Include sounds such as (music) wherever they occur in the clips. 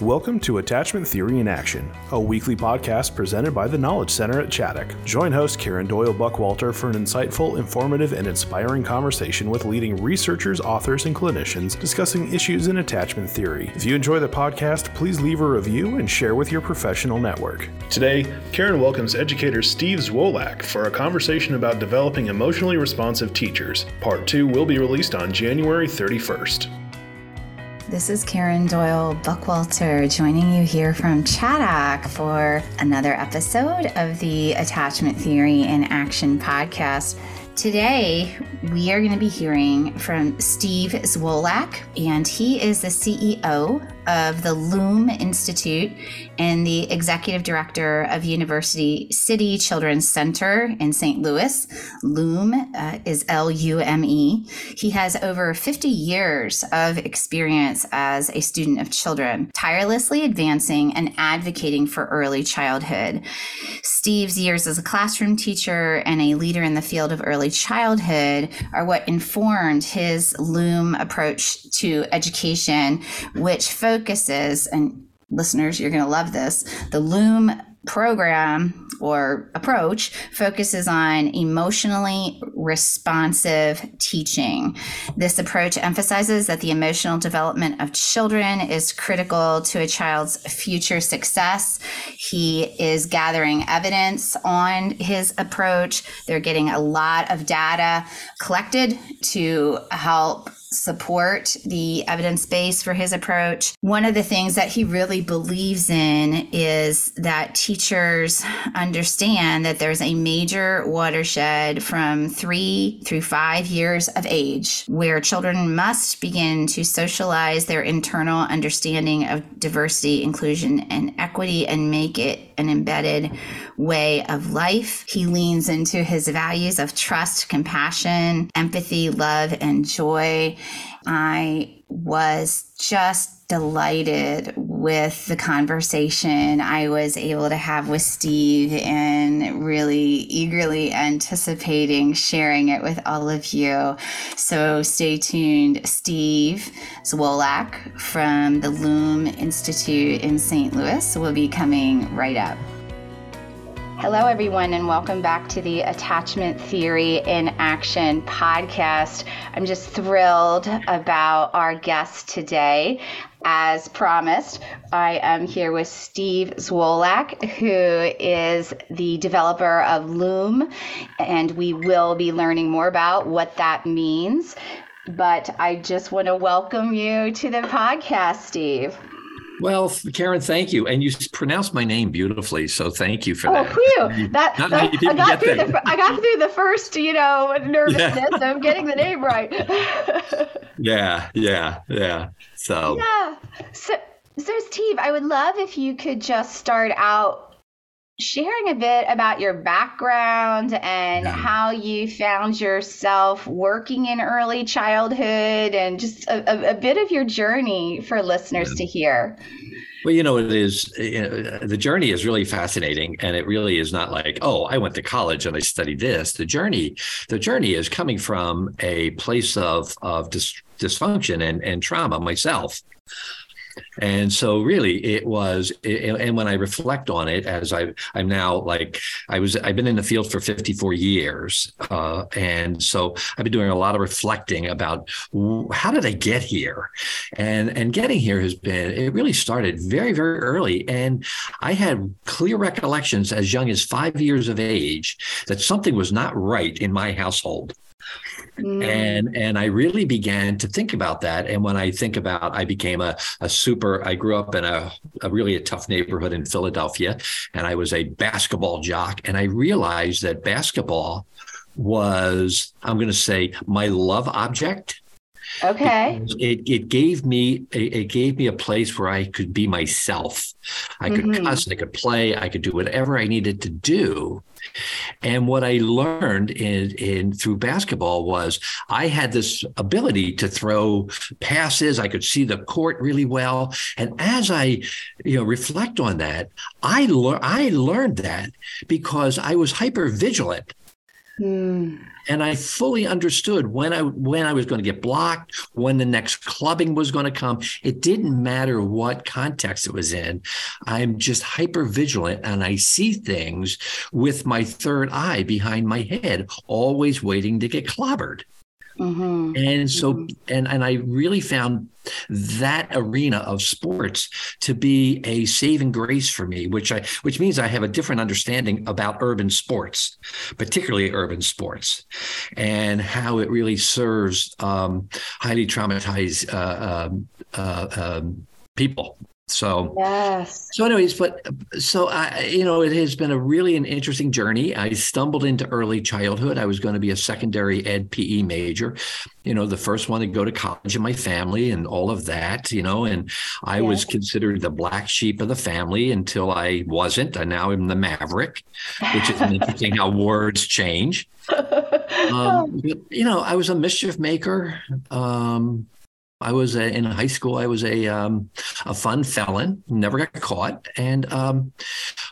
Welcome to Attachment Theory in Action, a weekly podcast presented by the Knowledge Center at Chaddock. Join host Karen Doyle Buckwalter for an insightful, informative, and inspiring conversation with leading researchers, authors, and clinicians discussing issues in attachment theory. If you enjoy the podcast, please leave a review and share with your professional network. Today, Karen welcomes educator Steve Zwolak for a conversation about developing emotionally responsive teachers. Part 2 will be released on January 31st. This is Karen Doyle Buckwalter joining you here from Chaddock for another episode of the Attachment Theory in Action podcast. Today, we are going to be hearing from Steve Zwolak, and he is the CEO of the Lume Institute and the executive director of University City Children's Center in St. Louis. Lume uh, is L U M E. He has over 50 years of experience as a student of children, tirelessly advancing and advocating for early childhood. Steve's years as a classroom teacher and a leader in the field of early childhood are what informed his Lume approach to education, which focuses, and listeners, you're going to love this, the Lume program or approach focuses on emotionally responsive teaching. This approach emphasizes that the emotional development of children is critical to a child's future success. He is gathering evidence on his approach. They're getting a lot of data collected to help support the evidence base for his approach. One of the things that he really believes in is that teachers understand that there's a major watershed from three through five years of age where children must begin to socialize their internal understanding of diversity, inclusion, and equity and make it an embedded way of life. He leans into his values of trust, compassion, empathy, love, and joy. I was just delighted with the conversation I was able to have with Steve and really eagerly anticipating sharing it with all of you. So stay tuned. Steve Zwolak from the Lume Institute in St. Louis will be coming right up. Hello, everyone, and welcome back to the Attachment Theory in Action podcast. I'm just thrilled about our guest today. As promised, I am here with Steve Zwolak, who is the developer of Lume, and we will be learning more about what that means. But I just want to welcome you to the podcast, Steve. Well, Karen, thank you, and you pronounced my name beautifully, so thank you for oh, that. Oh, phew! That, that I got through the I got through the first, you know, nervousness yeah. of getting the name right. (laughs) yeah, yeah, yeah. So yeah, so so Steve, I would love if you could just start out sharing a bit about your background and yeah. how you found yourself working in early childhood and just a, a, bit of your journey for listeners yeah. to hear. Well, you know, it is you know, the journey is really fascinating, and it really is not like, oh, I went to college and I studied this. The journey, the journey is coming from a place of of dis- dysfunction and and trauma myself. And so really it was, and when I reflect on it as I, I'm now like, I was, I've been in the field for 54 years. Uh, and so I've been doing a lot of reflecting about how did I get here? And, and getting here has been, it really started very, very early. And I had clear recollections as young as five years of age that something was not right in my household. Mm. And and I really began to think about that. And when I think about, I became a, a super. I grew up in a, a really a tough neighborhood in Philadelphia, and I was a basketball jock. And I realized that basketball was, I'm going to say, my love object. Okay. It, it gave me it gave me a place where I could be myself. I could mm-hmm. cuss, I could play, I could do whatever I needed to do. And what I learned in, in through basketball was I had this ability to throw passes. I could see the court really well. And as I, you know, reflect on that, I learned I learned that because I was hyper vigilant Mm. And I fully understood when I when I was going to get blocked, when the next clubbing was going to come. It didn't matter what context it was in. I'm just hyper vigilant and I see things with my third eye behind my head, always waiting to get clobbered. Mm-hmm. And so, mm-hmm. and and I really found that arena of sports to be a saving grace for me, which I which means I have a different understanding about urban sports, particularly urban sports, and how it really serves um, highly traumatized uh, um, uh, uh, people so yes. So, anyways, but so I, you know, it has been a really an interesting journey. I stumbled into early childhood. I was going to be a secondary ed PE major, you know, the first one to go to college in my family and all of that, you know, and I yes. was considered the black sheep of the family until I wasn't. And now I'm the maverick, which is interesting how (laughs) words change. (laughs) Um, but, you know, I was a mischief maker. Um, I was a, in high school. I was a um, a fun felon, never got caught, and um,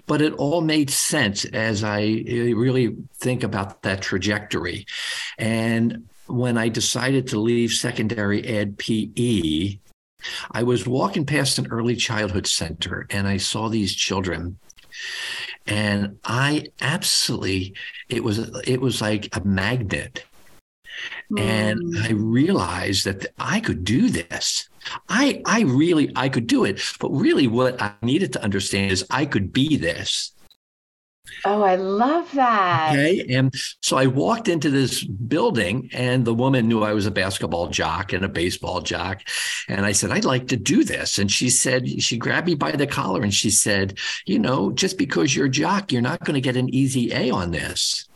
but it all made sense as I really think about that trajectory. And when I decided to leave secondary ed PE, I was walking past an early childhood center, and I saw these children and i absolutely it was it was like a magnet and hmm. I realized that I could do this. I I really I could do it. But really what I needed to understand is I could be this. Oh, I love that. Okay. And so I walked into this building, and the woman knew I was a basketball jock and a baseball jock. And I said, I'd like to do this. And she said, she grabbed me by the collar and she said, You know, just because you're a jock, you're not going to get an easy A on this.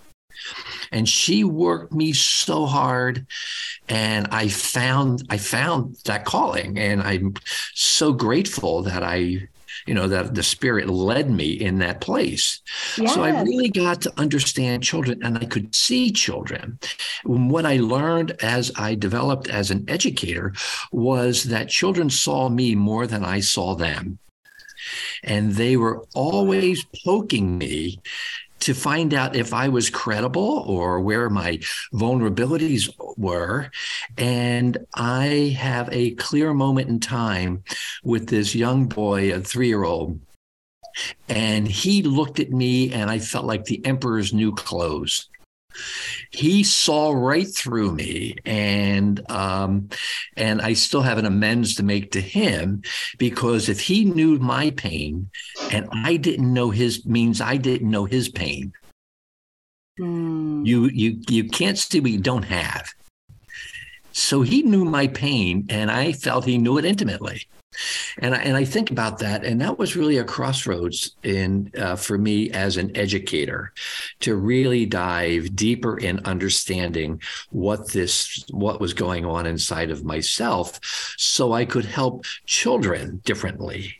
And she worked me so hard and I found I found that calling. And I'm so grateful that I you know that the spirit led me in that place. Yes. so i really got to understand children and i could see children. What i learned as i developed as an educator was that children saw me more than i saw them. And they were always poking me to find out if I was credible or where my vulnerabilities were. And I have a clear moment in time with this young boy, a three year old. And he looked at me, and I felt like the emperor's new clothes he saw right through me and um, and i still have an amends to make to him because if he knew my pain and i didn't know his means i didn't know his pain. Mm. you you you can't see what you don't have. So he knew my pain and i felt he knew it intimately and I, and I think about that, and that was really a crossroads in uh, for me as an educator, to really dive deeper in understanding what this what was going on inside of myself, so I could help children differently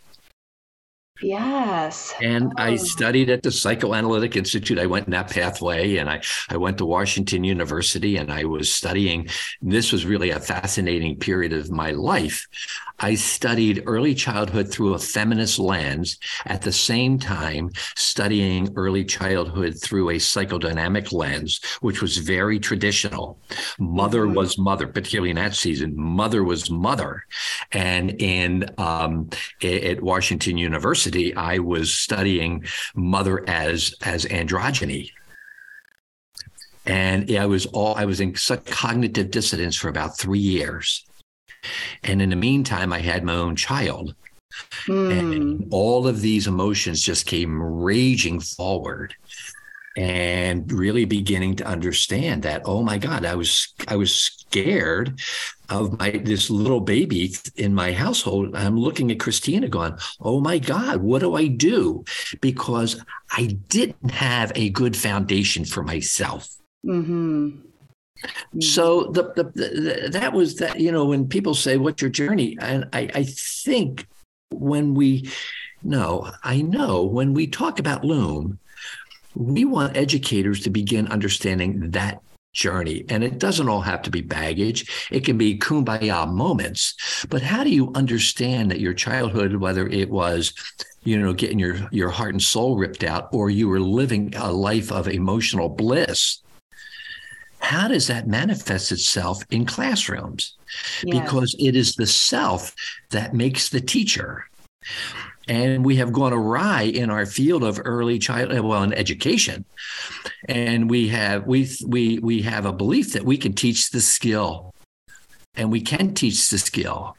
Yes. And oh. I studied at the Psychoanalytic Institute. I went in that pathway and I, I went to Washington University and I was studying. This was really a fascinating period of my life. I studied early childhood through a feminist lens, at the same time, studying early childhood through a psychodynamic lens, which was very traditional. Mother mm-hmm. was mother, particularly in that season. Mother was mother. And in um, at Washington University, I was studying mother as as androgyny and I was all I was in such cognitive dissonance for about three years. And in the meantime, I had my own child. Mm. And all of these emotions just came raging forward and really beginning to understand that oh my god i was i was scared of my this little baby in my household i'm looking at christina going oh my god what do i do because i didn't have a good foundation for myself mm-hmm. Mm-hmm. So the, the, the, that was that you know when people say what's your journey and I, I think when we no I know when we talk about Lume we want educators to begin understanding that journey and it doesn't all have to be baggage it can be kumbaya moments but how do you understand that your childhood whether it was you know getting your your heart and soul ripped out or you were living a life of emotional bliss how does that manifest itself in classrooms? Yes. Because it is the self that makes the teacher. And we have gone awry in our field of early child, well, in education, and we have we we we have a belief that we can teach the skill, and we can teach the skill,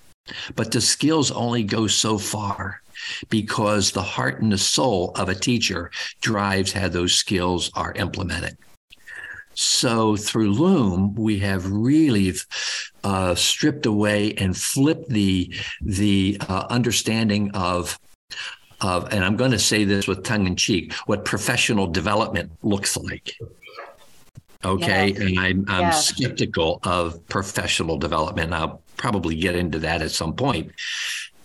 but the skills only go so far because the heart and the soul of a teacher drives how those skills are implemented. So through Lume, we have really uh, stripped away and flipped the the uh, understanding of of, and I'm going to say this with tongue in cheek, what professional development looks like. Okay, yes. and I'm I'm yes. skeptical of professional development. I'll probably get into that at some point,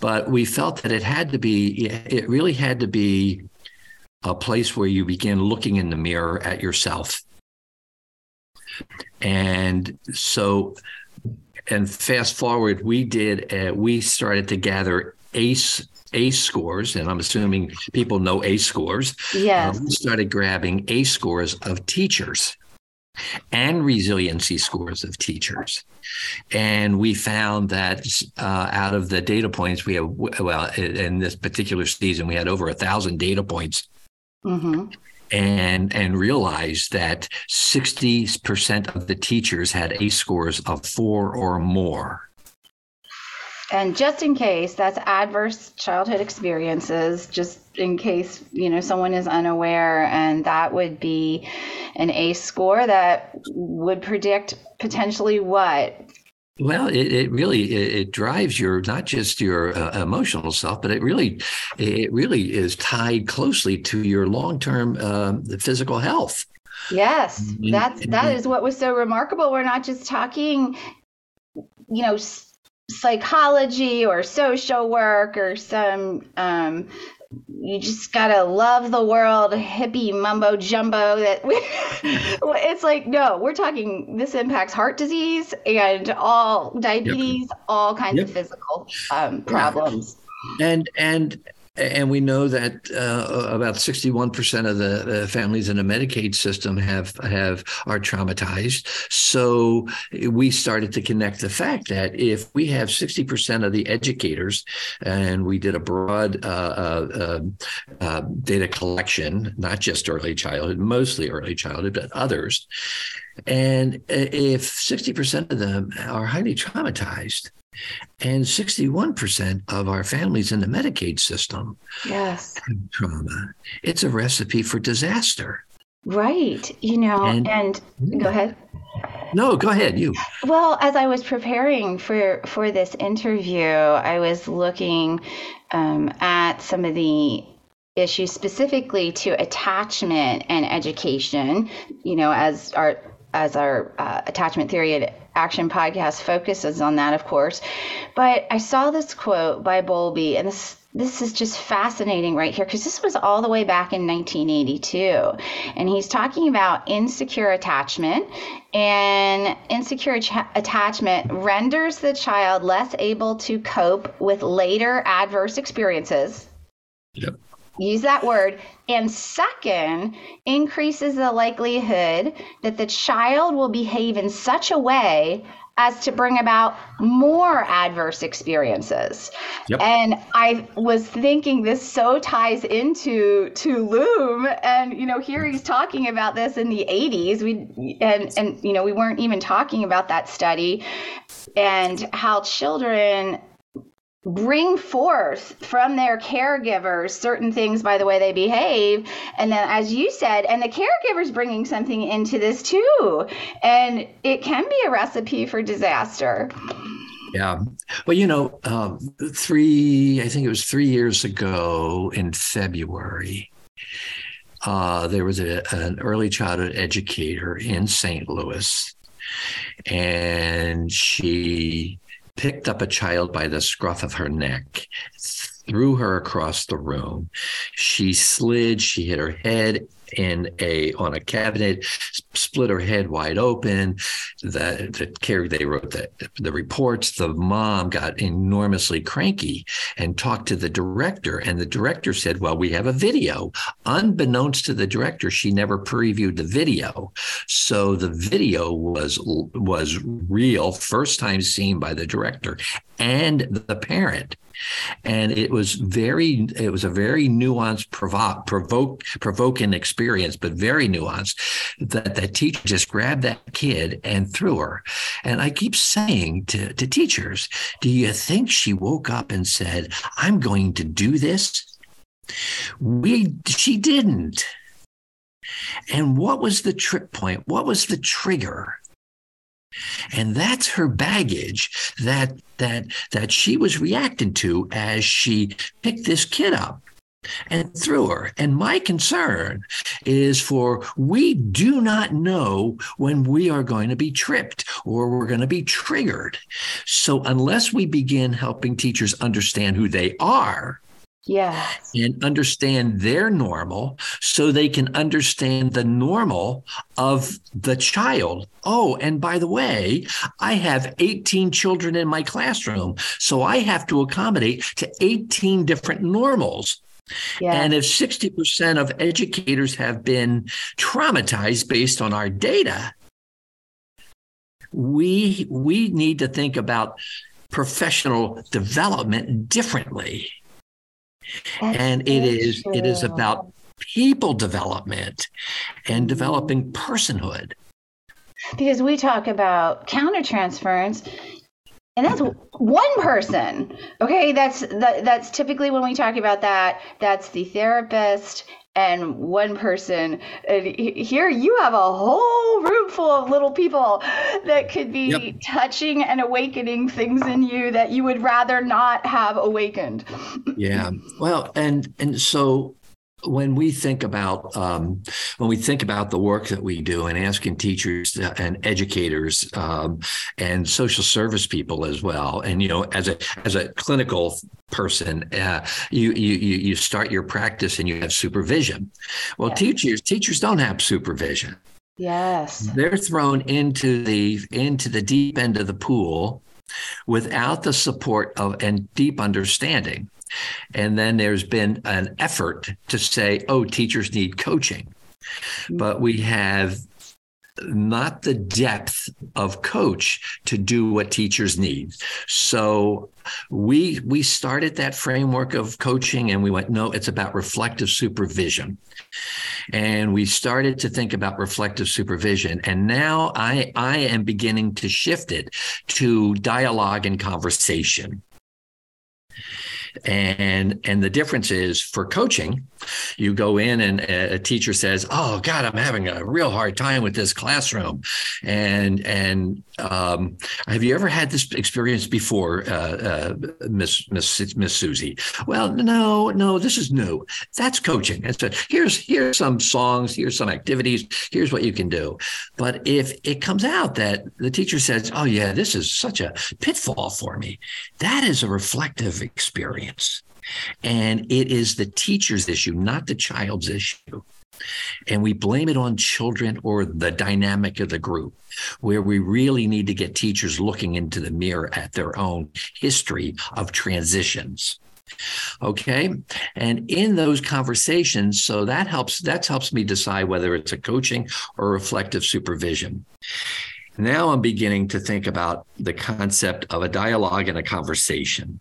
but we felt that it had to be. It really had to be a place where you begin looking in the mirror at yourself and so, and fast forward, we did, uh, we started to gather ACE ACE scores, and I'm assuming people know ACE scores. Yes. Uh, we started grabbing ACE scores of teachers and resiliency scores of teachers. And we found that uh, out of the data points, we have, well, in this particular season, we had over a thousand data points. Mm-hmm and and realized that 60% of the teachers had ACE scores of four or more. And just in case, that's adverse childhood experiences, just in case, you know, someone is unaware, and that would be an ACE score that would predict potentially what? Well, it, it really it, it, drives your not just your uh, emotional self, but it really it really is tied closely to your long term uh, physical health. Yes, mm-hmm. that's that is what was so remarkable. We're not just talking, you know, psychology or social work or some um, you just gotta love the world hippie mumbo jumbo that we, (laughs) it's like no we're talking this impacts heart disease and all diabetes yep. all kinds yep. of physical um, problems and and and we know that uh, about 61% of the uh, families in the Medicaid system have have are traumatized. So we started to connect the fact that if we have 60% of the educators, and we did a broad uh, uh, uh, uh data collection, not just early childhood, mostly early childhood, but others, and if 60% of them are highly traumatized, and 61% of our families in the Medicaid system yes. have trauma. It's a recipe for disaster. Right. You know, and, and go ahead. No, go ahead. You. Well, as I was preparing for for this interview, I was looking um, at some of the issues specifically to attachment and education. You know, as our as our uh, attachment theory Action podcast focuses on that, of course. But I saw this quote by Bowlby, and this this is just fascinating right here because this was all the way back in 1982 and he's talking about insecure attachment and insecure ch- attachment renders the child less able to cope with later adverse experiences. Yep use that word. And second, increases the likelihood that the child will behave in such a way as to bring about more adverse experiences. Yep. And I was thinking this so ties into to Lume and you know here he's talking about this in the 80s we and and you know we weren't even talking about that study and how children bring forth from their caregivers certain things by the way they behave. And then as you said and the caregivers bringing something into this too. And it can be a recipe for disaster. Yeah. Well you know um, three i think it was three years ago in february uh, there was a, an early childhood educator in st louis. And she picked up a child by the scruff of her neck, threw her across the room. She slid, she hit her head in a on a cabinet, split her head wide open. The, the Carrie, they wrote the, the reports. The mom got enormously cranky and talked to the director. And the director said, Well, we have a video. Unbeknownst to the director, she never previewed the video. So the video was was real, first time seen by the director and the parent and it was very it was a very nuanced provoke provoke provoking experience but very nuanced that that teacher just grabbed that kid and threw her. And i keep saying to, to teachers do you think she woke up and said i'm going to do this we she didn't. And what was the trip point? What was the trigger? And that's her baggage that that that she was reacting to as she picked this kid up and threw her. And my concern is for we do not know when we are going to be tripped or we're going to be triggered. So unless we begin helping teachers understand who they are, yeah. And understand their normal so they can understand the normal of the child. Oh, and by the way, I have 18 children in my classroom. So I have to accommodate to 18 different normals. Yeah. And if 60% of educators have been traumatized based on our data, we we need to think about professional development differently. That's and it is true. it is about people development and developing personhood. Because we talk about countertransference and that's one person okay that's that, that's typically when we talk about that that's the therapist and one person. And here you have a whole room full of little people that could be yep. touching and awakening things in you that you would rather not have awakened. yeah. Well, and and so when we think about um, when we think about the work that we do and asking teachers and educators um, and social service people as well, and you know, as a as a clinical person, uh, you you you start your practice and you have supervision. Well, teachers teachers don't have supervision. Yes, they're thrown into the into the deep end of the pool without the support of and deep understanding and then there's been an effort to say, oh, teachers need coaching. Mm-hmm. But we have not the depth of coach to do what teachers need. So we we started that framework of coaching and we went no it's about reflective supervision. And we started to think about reflective supervision and now I I am beginning to shift it to dialogue and conversation and and the difference is for coaching you go in and a teacher says oh god i'm having a real hard time with this classroom. And and um, have you ever had this experience before uh, uh, miss miss miss susie? Well no no this is new. That's coaching. And so here's here's some songs here's some activities here's what you can do. But if it comes out that the teacher says oh yeah this is such a pitfall for me that is a reflective experience and it is the teacher's issue, not the child's issue. And we blame it on children or the dynamic of the group, where we really need to get teachers looking into the mirror at their own history of transitions. Okay. And in those conversations, so that helps, that helps me decide whether it's a coaching or reflective supervision. Now I'm beginning to think about the concept of a dialogue and a conversation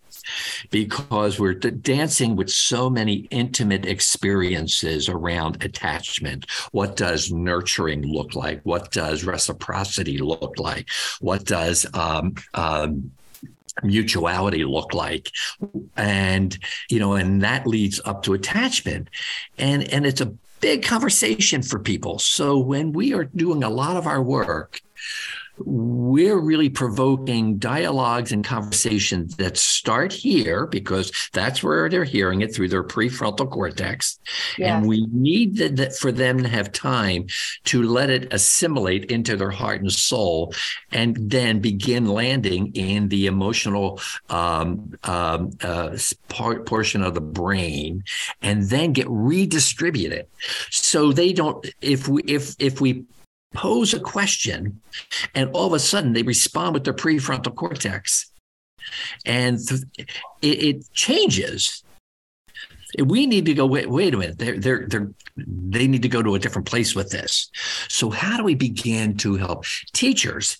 because we're dancing with so many intimate experiences around attachment. What does nurturing look like? What does reciprocity look like? What does um, um, mutuality look like and you know and that leads up to attachment and and it's a big conversation for people so when we are doing a lot of our work we're really provoking dialogues and conversations that start here because that's where they're hearing it through their prefrontal cortex. Yes. And we need the, for them to have time to let it assimilate into their heart and soul and then begin landing in the emotional um, um, uh, part, portion of the brain and then get redistributed. So they don't, if we, if, if we pose a question and all of a sudden they respond with their prefrontal cortex. And th- it, it, changes. We need to go wait, wait a minute. They're, they're, they're, they need to go to a different place with this. So how do we begin to help teachers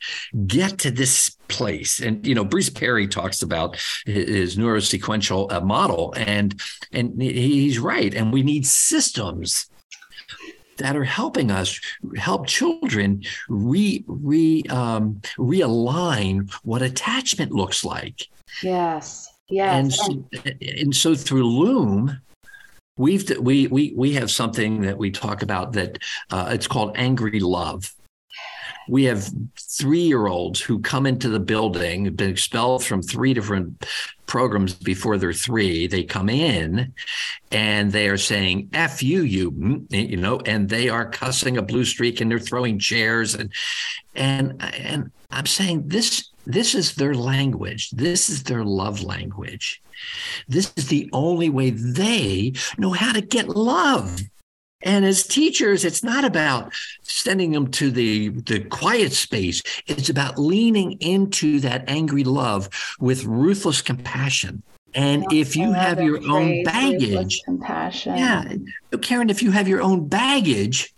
get to this place? And you know bruce perry talks about his neurosequential uh, model and and he's right. And we need systems that are helping us help children re, re um, realign what attachment looks like. Yes. Yes. And so, and so through Lume, we've we we we have something that we talk about that uh, it's called angry love we have three year olds who come into the building, been expelled from three different programs before they're three. They come in and they are saying, F you, you, mm, you know, and they are cussing a blue streak and they're throwing chairs. And, and, and I'm saying this, this is their language. This is their love language. This is the only way they know how to get love. And as teachers, it's not about sending them to the, the quiet space. It's about leaning into that angry love with ruthless compassion. And if you have your own baggage, compassion. Yeah. Karen, if you have your own baggage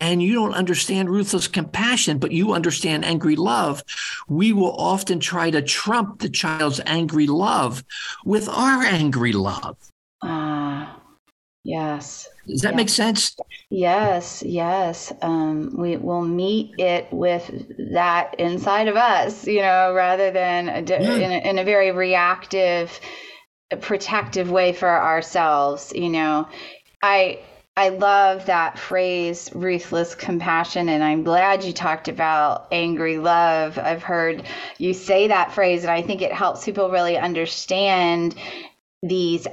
and you don't understand ruthless compassion, but you understand angry love, we will often try to trump the child's angry love with our angry love. Ah. Yes. Does that yes. make sense? Yes, yes. Um, we will meet it with that inside of us, you know, rather than a, yeah. in, a, in a very reactive, protective way for ourselves. You know, I I love that phrase, ruthless compassion, and I'm glad you talked about angry love. I've heard you say that phrase, and I think it helps people really understand these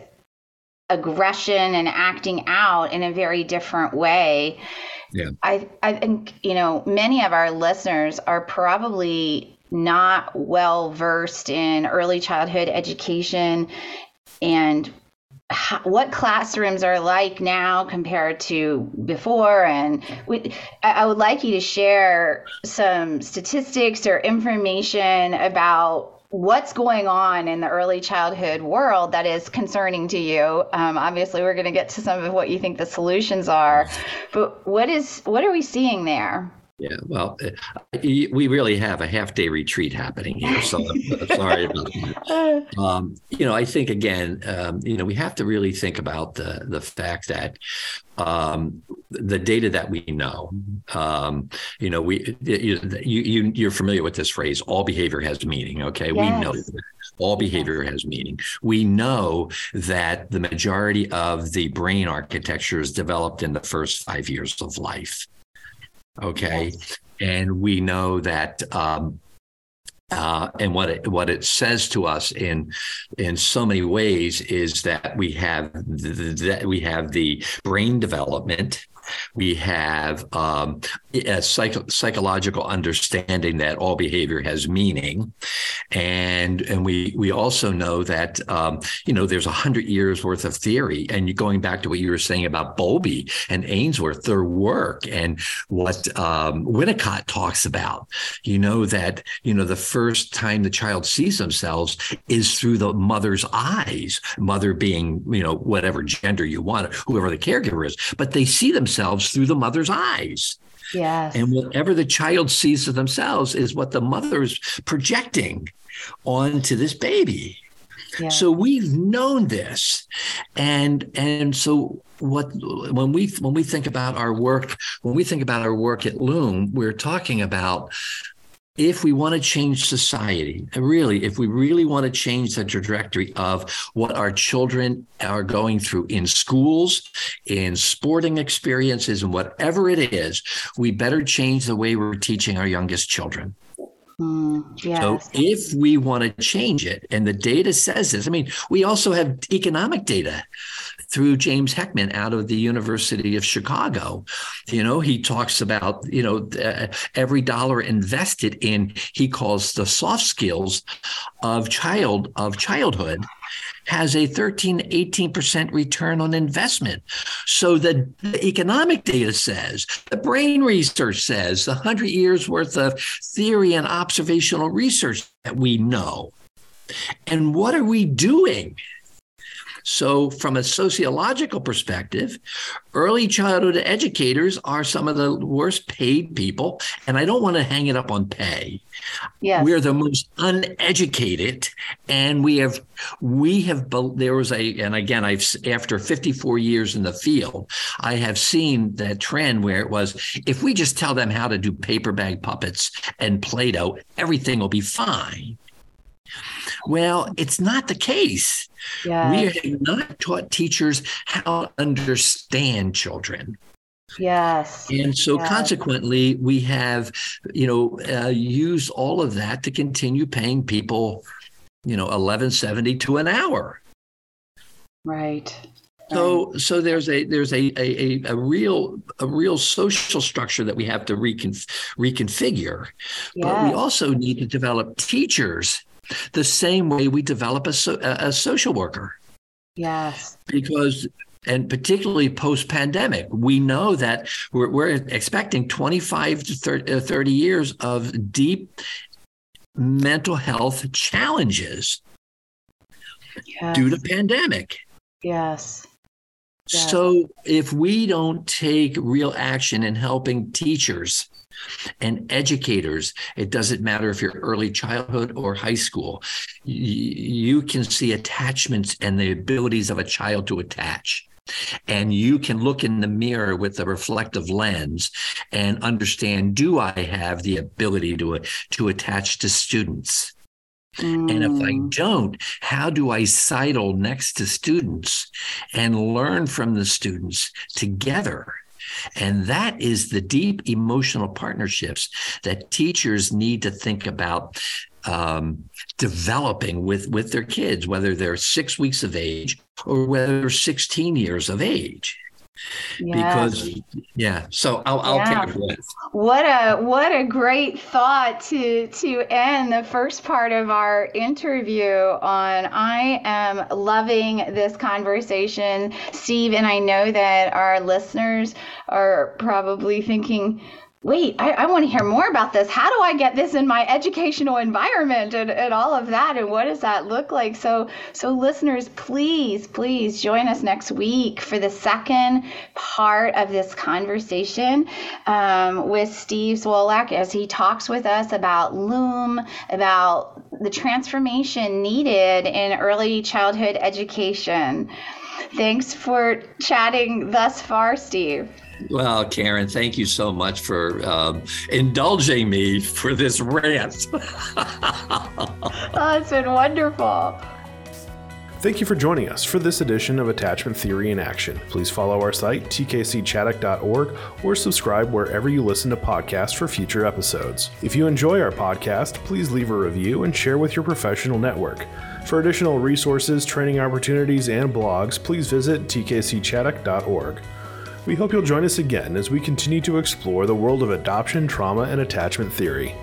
aggression and acting out in a very different way. Yeah. I I think, you know, many of our listeners are probably not well versed in early childhood education and what classrooms are like now compared to before and we, i would like you to share some statistics or information about what's going on in the early childhood world that is concerning to you. Um, obviously, we're going to get to some of what you think the solutions are, but what is what are we seeing there? Yeah, well, uh, we really have a half day retreat happening here. So I'm (laughs) sorry about that. Um, you know, I think again, um, you know, we have to really think about the the fact that um, the data that we know. Um, you know, we you, you you're familiar with this phrase. All behavior has meaning. Okay, yes. we know. That. All behavior has meaning. We know that the majority of the brain architecture is developed in the first five years of life. Okay. And we know that um, uh, and what it what it says to us in in so many ways is that we have that we have the brain development we have um, a psychological understanding that all behavior has meaning, and and we we also know that um, you know there's a hundred years worth of theory. And going back to what you were saying about Bowlby and Ainsworth, their work and what um, Winnicott talks about, you know that you know the first time the child sees themselves is through the mother's eyes. Mother being you know whatever gender you want, whoever the caregiver is, but they see themselves themselves through the mother's eyes. Yes. And whatever the child sees of themselves is what the mother's projecting onto this baby. So we've known this. And and so what when we when we think about our work, when we think about our work at Lume, we're talking about if we want to change society, really, if we really want to change the trajectory of what our children are going through in schools, in sporting experiences, and whatever it is, we better change the way we're teaching our youngest children. Mm, yes. So if we want to change it, and the data says this, I mean, we also have economic data through James Heckman out of the University of Chicago. You know, he talks about, you know, uh, every dollar invested in, he calls the soft skills of child, of childhood has a 13, 18% return on investment. So the, the economic data says, the brain research says, the 100 years worth of theory and observational research that we know. And what are we doing? So, from a sociological perspective, early childhood educators are some of the worst paid people. And I don't want to hang it up on pay. Yes. We're the most uneducated. And we have, we have, there was a, and again, I've, after 54 years in the field, I have seen that trend where it was if we just tell them how to do paper bag puppets and Play Doh, everything will be fine. Well, it's not the case. Yes. We have not taught teachers how to understand children. Yes. And so yes. consequently, we have, you know, uh, used all of that to continue paying people, you know, 1170 to an hour. Right. So, so there's a there's a, a a real a real social structure that we have to reconf- reconfigure, yes. but we also need to develop teachers the same way we develop a, so, a social worker. Yes. Because and particularly post pandemic, we know that we're, we're, expecting 25 to 30, uh, 30 years of deep mental health challenges yes. due to pandemic. Yes. So if we don't take real action in helping teachers and educators, it doesn't matter if you're early childhood or high school, you can see attachments and the abilities of a child to attach. And you can look in the mirror with a reflective lens and understand do I have the ability to, to attach to students? Mm. And if I mm. don't, how do I sidle next to students and learn from the students together? And that is the deep emotional partnerships that teachers need to think about um, developing with with their kids, whether they're six weeks of age or whether they're 16 years of age. Yes. Because yeah, so I'll, I'll yeah. take it. What a what a great thought to to end the first part of our interview on. I am loving this conversation, Steve, and I know that our listeners are probably thinking wait, I, I want to hear more about this. How do I get this in my educational environment and, and all of that? And what does that look like? So, so listeners, please, please join us next week for the second part of this conversation um, with Steve Zwolak as he talks with us about Lume, about the transformation needed in early childhood education. Thanks for chatting thus far, Steve. Well, Karen, thank you so much for um, indulging me for this rant. (laughs) oh, it's been wonderful. Thank you for joining us for this edition of Attachment Theory in Action. Please follow our site, tkcchaddock.org, or subscribe wherever you listen to podcasts for future episodes. If you enjoy our podcast, please leave a review and share with your professional network. For additional resources, training opportunities, and blogs, please visit tkcchaddock.org. We hope you'll join us again as we continue to explore the world of adoption, trauma, and attachment theory.